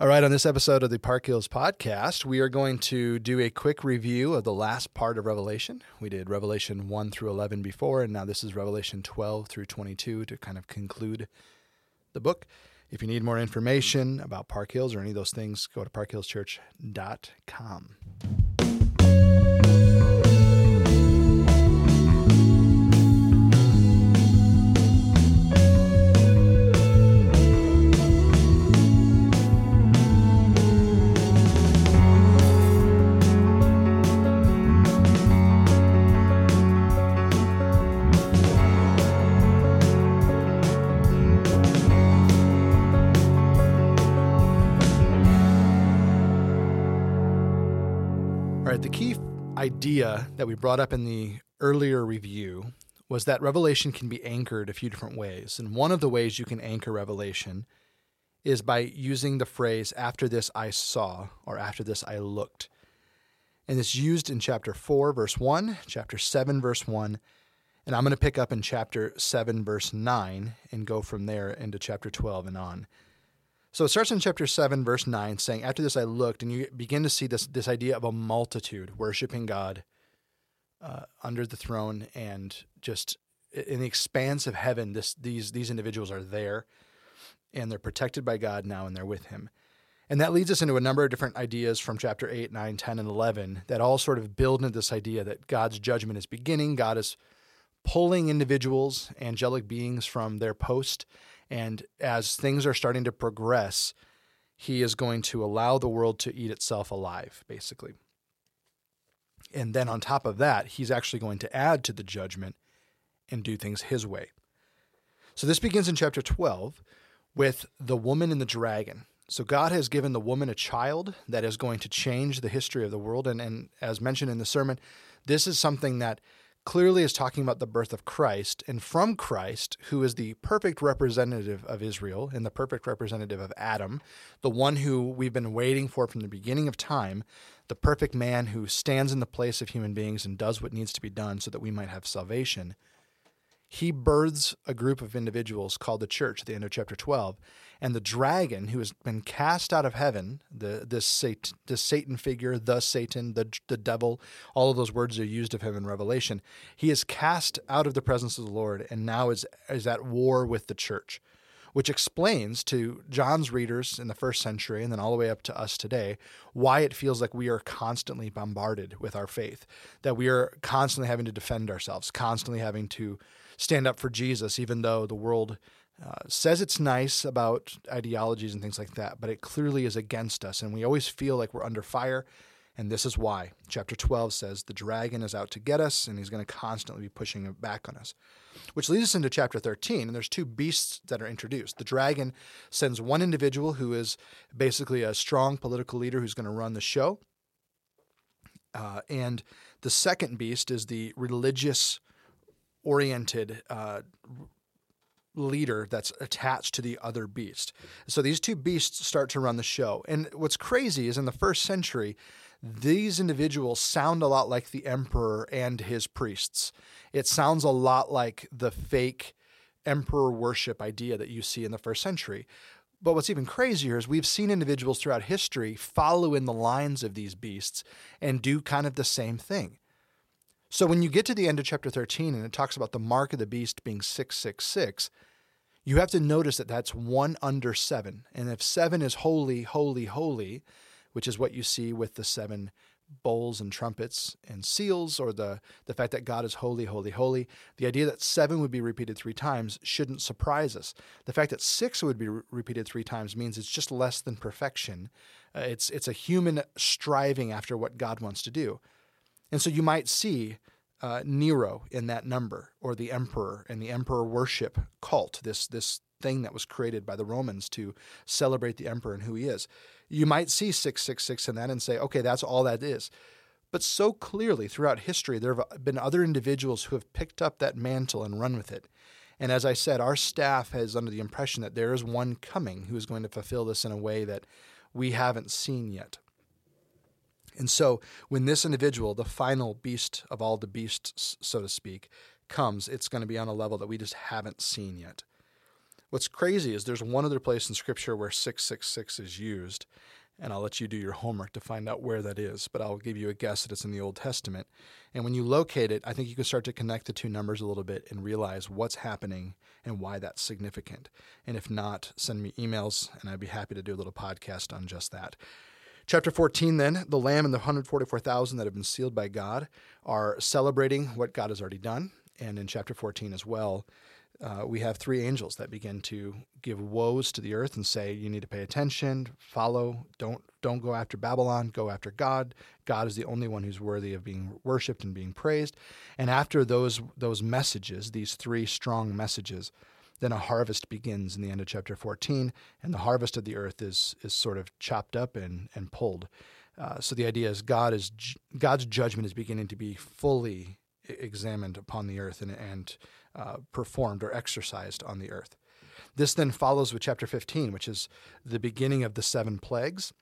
All right, on this episode of the Park Hills podcast, we are going to do a quick review of the last part of Revelation. We did Revelation 1 through 11 before, and now this is Revelation 12 through 22 to kind of conclude the book. If you need more information about Park Hills or any of those things, go to parkhillschurch.com. idea that we brought up in the earlier review was that revelation can be anchored a few different ways. And one of the ways you can anchor revelation is by using the phrase, after this I saw, or after this I looked. And it's used in chapter 4, verse 1, chapter 7, verse 1, and I'm going to pick up in chapter 7, verse 9, and go from there into chapter 12 and on. So it starts in chapter 7, verse 9, saying, After this I looked, and you begin to see this, this idea of a multitude worshiping God uh, under the throne, and just in the expanse of heaven, this, these, these individuals are there, and they're protected by God now, and they're with Him. And that leads us into a number of different ideas from chapter 8, 9, 10, and 11 that all sort of build into this idea that God's judgment is beginning. God is pulling individuals, angelic beings, from their post and as things are starting to progress, he is going to allow the world to eat itself alive, basically. And then on top of that, he's actually going to add to the judgment and do things his way. So this begins in chapter 12 with the woman and the dragon. So God has given the woman a child that is going to change the history of the world. And, and as mentioned in the sermon, this is something that clearly is talking about the birth of Christ, and from Christ, who is the perfect representative of Israel and the perfect representative of Adam, the one who we've been waiting for from the beginning of time, the perfect man who stands in the place of human beings and does what needs to be done so that we might have salvation. He births a group of individuals called the church at the end of chapter 12 and the dragon who has been cast out of heaven, the this Satan, this Satan figure, the Satan, the the devil, all of those words are used of him in Revelation. He is cast out of the presence of the Lord and now is is at war with the church, which explains to John's readers in the first century and then all the way up to us today why it feels like we are constantly bombarded with our faith, that we are constantly having to defend ourselves, constantly having to stand up for Jesus, even though the world uh, says it's nice about ideologies and things like that, but it clearly is against us. And we always feel like we're under fire. And this is why. Chapter 12 says the dragon is out to get us, and he's going to constantly be pushing it back on us. Which leads us into chapter 13, and there's two beasts that are introduced. The dragon sends one individual who is basically a strong political leader who's going to run the show. Uh, and the second beast is the religious oriented uh, leader that's attached to the other beast. So these two beasts start to run the show. And what's crazy is in the first century, these individuals sound a lot like the emperor and his priests. It sounds a lot like the fake emperor worship idea that you see in the first century. But what's even crazier is we've seen individuals throughout history follow in the lines of these beasts and do kind of the same thing. So when you get to the end of chapter 13 and it talks about the mark of the beast being 666, you have to notice that that's one under seven. And if seven is holy, holy, holy, which is what you see with the seven bowls and trumpets and seals, or the, the fact that God is holy, holy, holy, the idea that seven would be repeated three times shouldn't surprise us. The fact that six would be re- repeated three times means it's just less than perfection. Uh, it's, it's a human striving after what God wants to do. And so you might see uh, Nero in that number, or the emperor and the emperor worship cult, this, this thing that was created by the Romans to celebrate the emperor and who he is. You might see 666 in that and say, okay, that's all that is. But so clearly throughout history, there have been other individuals who have picked up that mantle and run with it. And as I said, our staff has under the impression that there is one coming who is going to fulfill this in a way that we haven't seen yet. And so when this individual, the final beast of all the beasts, so to speak, comes, it's going to be on a level that we just haven't seen yet. What's crazy is there's one other place in Scripture where 666 is used, and I'll let you do your homework to find out where that is, but I'll give you a guess that it's in the Old Testament. And when you locate it, I think you can start to connect the two numbers a little bit and realize what's happening and why that's significant. And if not, send me emails, and I'd be happy to do a little podcast on just that. Chapter 14, then, the Lamb and the 144,000 that have been sealed by God are celebrating what God has already done. And in chapter 14 as well, uh, we have three angels that begin to give woes to the earth and say, "You need to pay attention, follow, don't don't go after Babylon, go after God. God is the only one who's worthy of being worshipped and being praised." And after those those messages, these three strong messages, then a harvest begins in the end of chapter 14, and the harvest of the earth is is sort of chopped up and and pulled. Uh, so the idea is God is God's judgment is beginning to be fully examined upon the earth and and uh, performed or exercised on the earth. This then follows with chapter 15, which is the beginning of the seven plagues.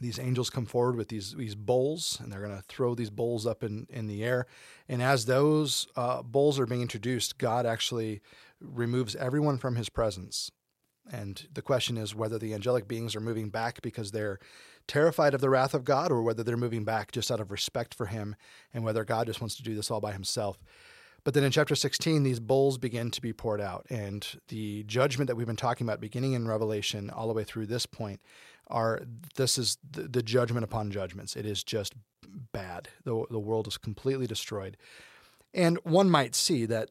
These angels come forward with these, these bowls, and they're going to throw these bowls up in, in the air. And as those uh, bowls are being introduced, God actually removes everyone from his presence. And the question is whether the angelic beings are moving back because they're terrified of the wrath of God or whether they're moving back just out of respect for him and whether God just wants to do this all by himself. But then in chapter 16, these bowls begin to be poured out. And the judgment that we've been talking about beginning in Revelation all the way through this point are this is the, the judgment upon judgments. It is just bad. The, the world is completely destroyed. And one might see that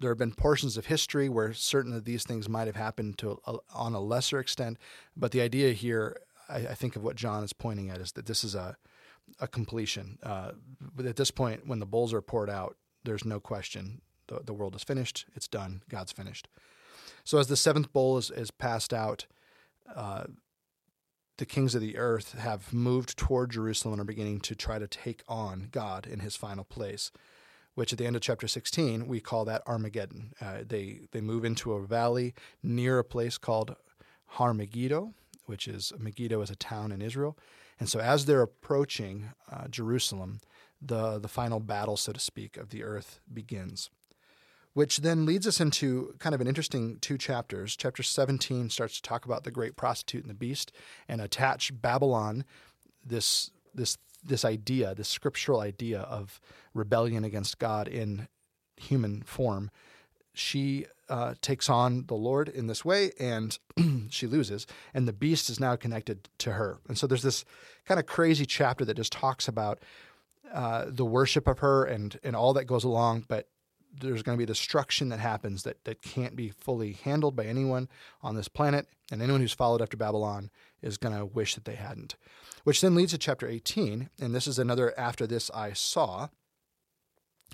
there have been portions of history where certain of these things might have happened to a, on a lesser extent. But the idea here, I, I, think of what John is pointing at, is that this is a a completion. Uh, but at this point, when the bowls are poured out, there's no question. The, the world is finished. It's done. God's finished. So as the seventh bowl is, is passed out, uh, the kings of the earth have moved toward Jerusalem and are beginning to try to take on God in his final place, which at the end of chapter 16, we call that Armageddon. Uh, they, they move into a valley near a place called Har Megiddo, which is Megiddo is a town in Israel. And so as they're approaching uh, Jerusalem, the, the final battle, so to speak, of the earth begins. Which then leads us into kind of an interesting two chapters. Chapter 17 starts to talk about the great prostitute and the beast and attach Babylon, this, this, this idea, this scriptural idea of rebellion against God in human form. She uh, takes on the Lord in this way and she loses, and the beast is now connected to her. And so there's this kind of crazy chapter that just talks about uh, the worship of her and and all that goes along, but there's going to be destruction that happens that that can't be fully handled by anyone on this planet, and anyone who's followed after Babylon is going to wish that they hadn't. Which then leads to chapter 18, and this is another after this I saw.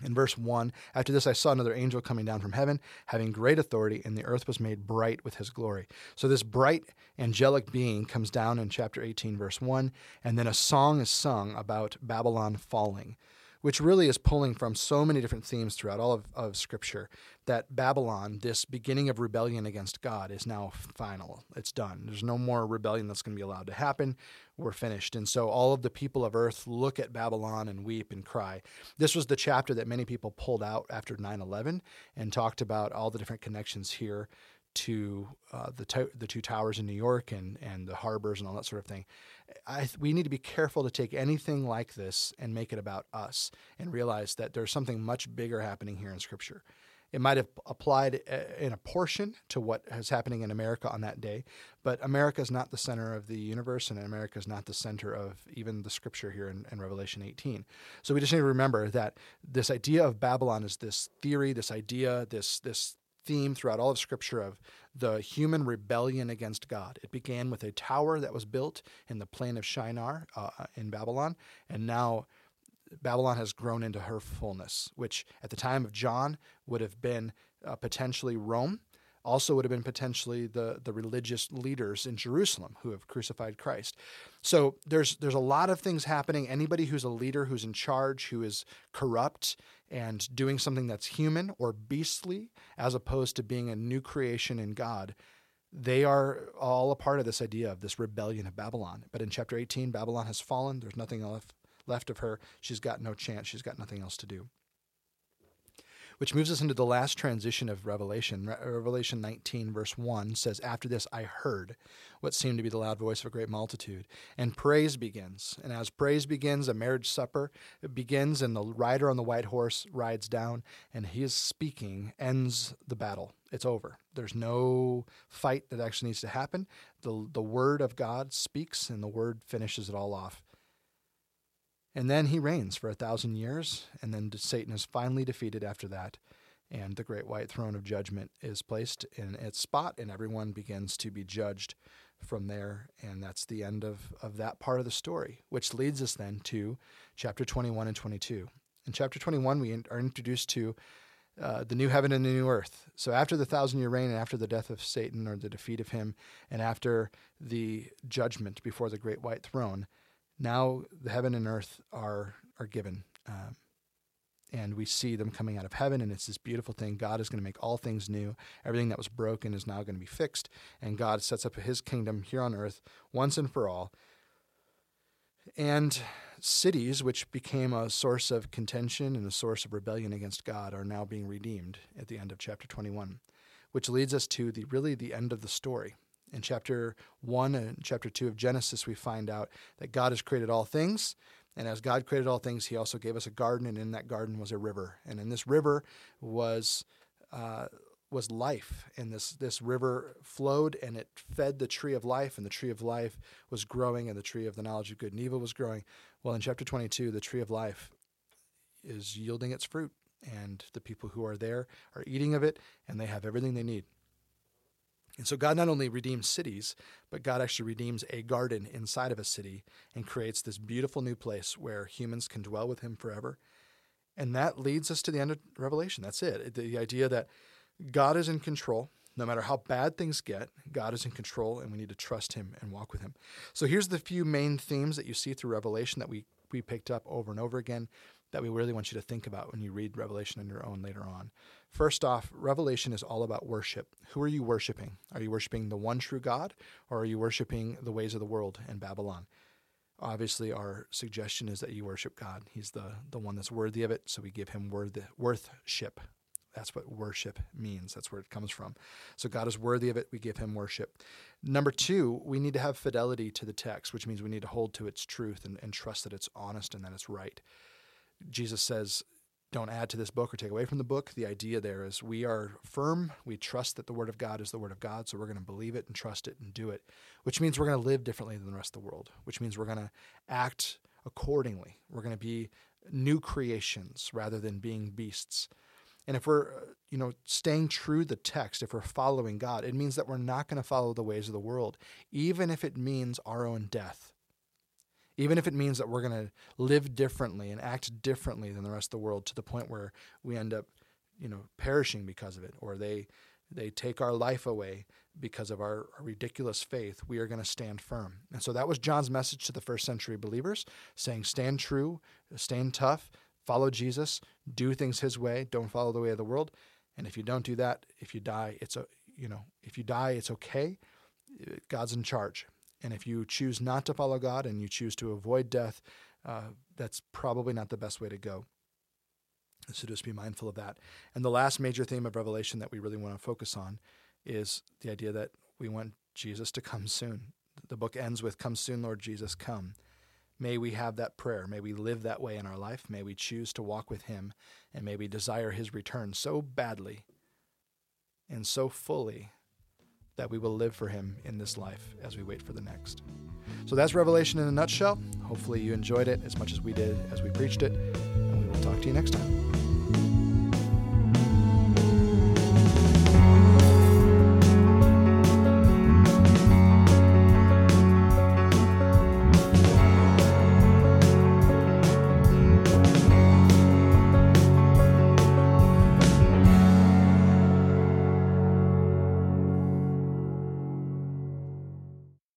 In verse 1, after this I saw another angel coming down from heaven, having great authority, and the earth was made bright with his glory. So this bright angelic being comes down in chapter 18, verse 1, and then a song is sung about Babylon falling which really is pulling from so many different themes throughout all of, of Scripture that Babylon, this beginning of rebellion against God, is now final. It's done. There's no more rebellion that's going to be allowed to happen. We're finished. And so all of the people of earth look at Babylon and weep and cry. This was the chapter that many people pulled out after 9 11 and talked about all the different connections here to uh, the, to- the two towers in New York and, and the harbors and all that sort of thing. I, we need to be careful to take anything like this and make it about us and realize that there's something much bigger happening here in Scripture. It might have applied uh, in a portion to what is happening in America on that day, but America is not the center of the universe, and America is not the center of even the scripture here in, in, Revelation 18. So we just need to remember that this idea of Babylon is this theory, this idea, this this theme throughout all of Scripture of the human rebellion against God. It began with a tower that was built in the plain of Shinar uh, in Babylon, and now Babylon has grown into her fullness, which at the time of John would have been uh, potentially Rome also would have been potentially the, the religious leaders in Jerusalem who have crucified Christ. So there's there's a lot of things happening. Anybody who's a leader, who's in charge, who is corrupt and doing something that's human or beastly, as opposed to being a new creation in God, they are all a part of this idea of this rebellion of Babylon. But in chapter 18, Babylon has fallen. There's nothing left left of her. She's got no chance. She's got nothing else to do. Which moves us into the last transition of Revelation. Re- uh, Revelation 19, verse 1 says, After this I heard what seemed to be the loud voice of a great multitude, and praise begins. And as praise begins, a marriage supper begins, and the rider on the white horse rides down, and his speaking ends the battle. It's over. There's no fight that actually needs to happen. The, the word of God speaks, and the word finishes it all off. And then he reigns for a thousand years, and then Satan is finally defeated after that. And the great white throne of judgment is placed in its spot, and everyone begins to be judged from there. And that's the end of, of that part of the story, which leads us then to chapter 21 and 22. In chapter 21, we are introduced to uh, the new heaven and the new earth. So after the thousand year reign and after the death of Satan or the defeat of him, and after the judgment before the great white throne, now the heaven and earth are are given um, and we see them coming out of heaven and it's this beautiful thing. God is going to make all things new. Everything that was broken is now going to be fixed and god sets up his kingdom here on earth once and for all. And cities which became a source of contention and a source of rebellion against god are now being redeemed at the end of chapter 21 which leads us to the really the end of the story in chapter 1 and chapter 2 of Genesis, we find out that God has created all things. And as God created all things, He also gave us a garden, and in that garden was a river. And in this river was uh, was life, and this this river flowed, and it fed the tree of life, and the tree of life was growing, and the tree of the knowledge of good and evil was growing. Well, in chapter 22, the tree of life is yielding its fruit, and the people who are there are eating of it, and they have everything they need. And so God not only redeems cities, but God actually redeems a garden inside of a city and creates this beautiful new place where humans can dwell with him forever. And that leads us to the end of Revelation. That's it. The idea that God is in control. No matter how bad things get, God is in control and we need to trust him and walk with him. So here's the few main themes that you see through Revelation that we, we picked up over and over again that we really want you to think about when you read Revelation on your own later on. First off, Revelation is all about worship. Who are you worshiping? Are you worshiping the one true God or are you worshiping the ways of the world and Babylon? Obviously, our suggestion is that you worship God. He's the, the one that's worthy of it, so we give him worth, worthship. That's what worship means. That's where it comes from. So God is worthy of it. We give him worship. Number two, we need to have fidelity to the text, which means we need to hold to its truth and, and trust that it's honest and that it's right. Jesus says, don't add to this book or take away from the book. The idea there is we are firm. We trust that the Word of God is the Word of God, so we're going to believe it and trust it and do it, which means we're going to live differently than the rest of the world, which means we're going to act accordingly. We're going to be new creations rather than being beasts. And if we're, uh, you know, staying true to the text, if we're following God, it means that we're not going to follow the ways of the world, even if it means our own death even if it means that we're going to live differently and act differently than the rest of the world to the point where we end up, you know, perishing because of it, or they they take our life away because of our ridiculous faith, we are going to stand firm. And so that was John's message to the first century believers, saying, stand true, stand tough, follow Jesus, do things his way, don't follow the way of the world. And if you don't do that, if you die, it's a you know, if you die, it's okay. God's in charge. And if you choose not to follow God and you choose to avoid death, uh, that's probably not the best way to go. So just be mindful of that. And the last major theme of Revelation that we really want to focus on is the idea that we want Jesus to come soon. The book ends with, Come soon, Lord Jesus, come. May we have that prayer. May we live that way in our life. May we choose to walk with Him. And may we desire His return so badly and so fully that we will live for him in this life as we wait for the next. So that's Revelation in a nutshell. Hopefully, you enjoyed it as much as we did as we preached it, and we will talk to you next time.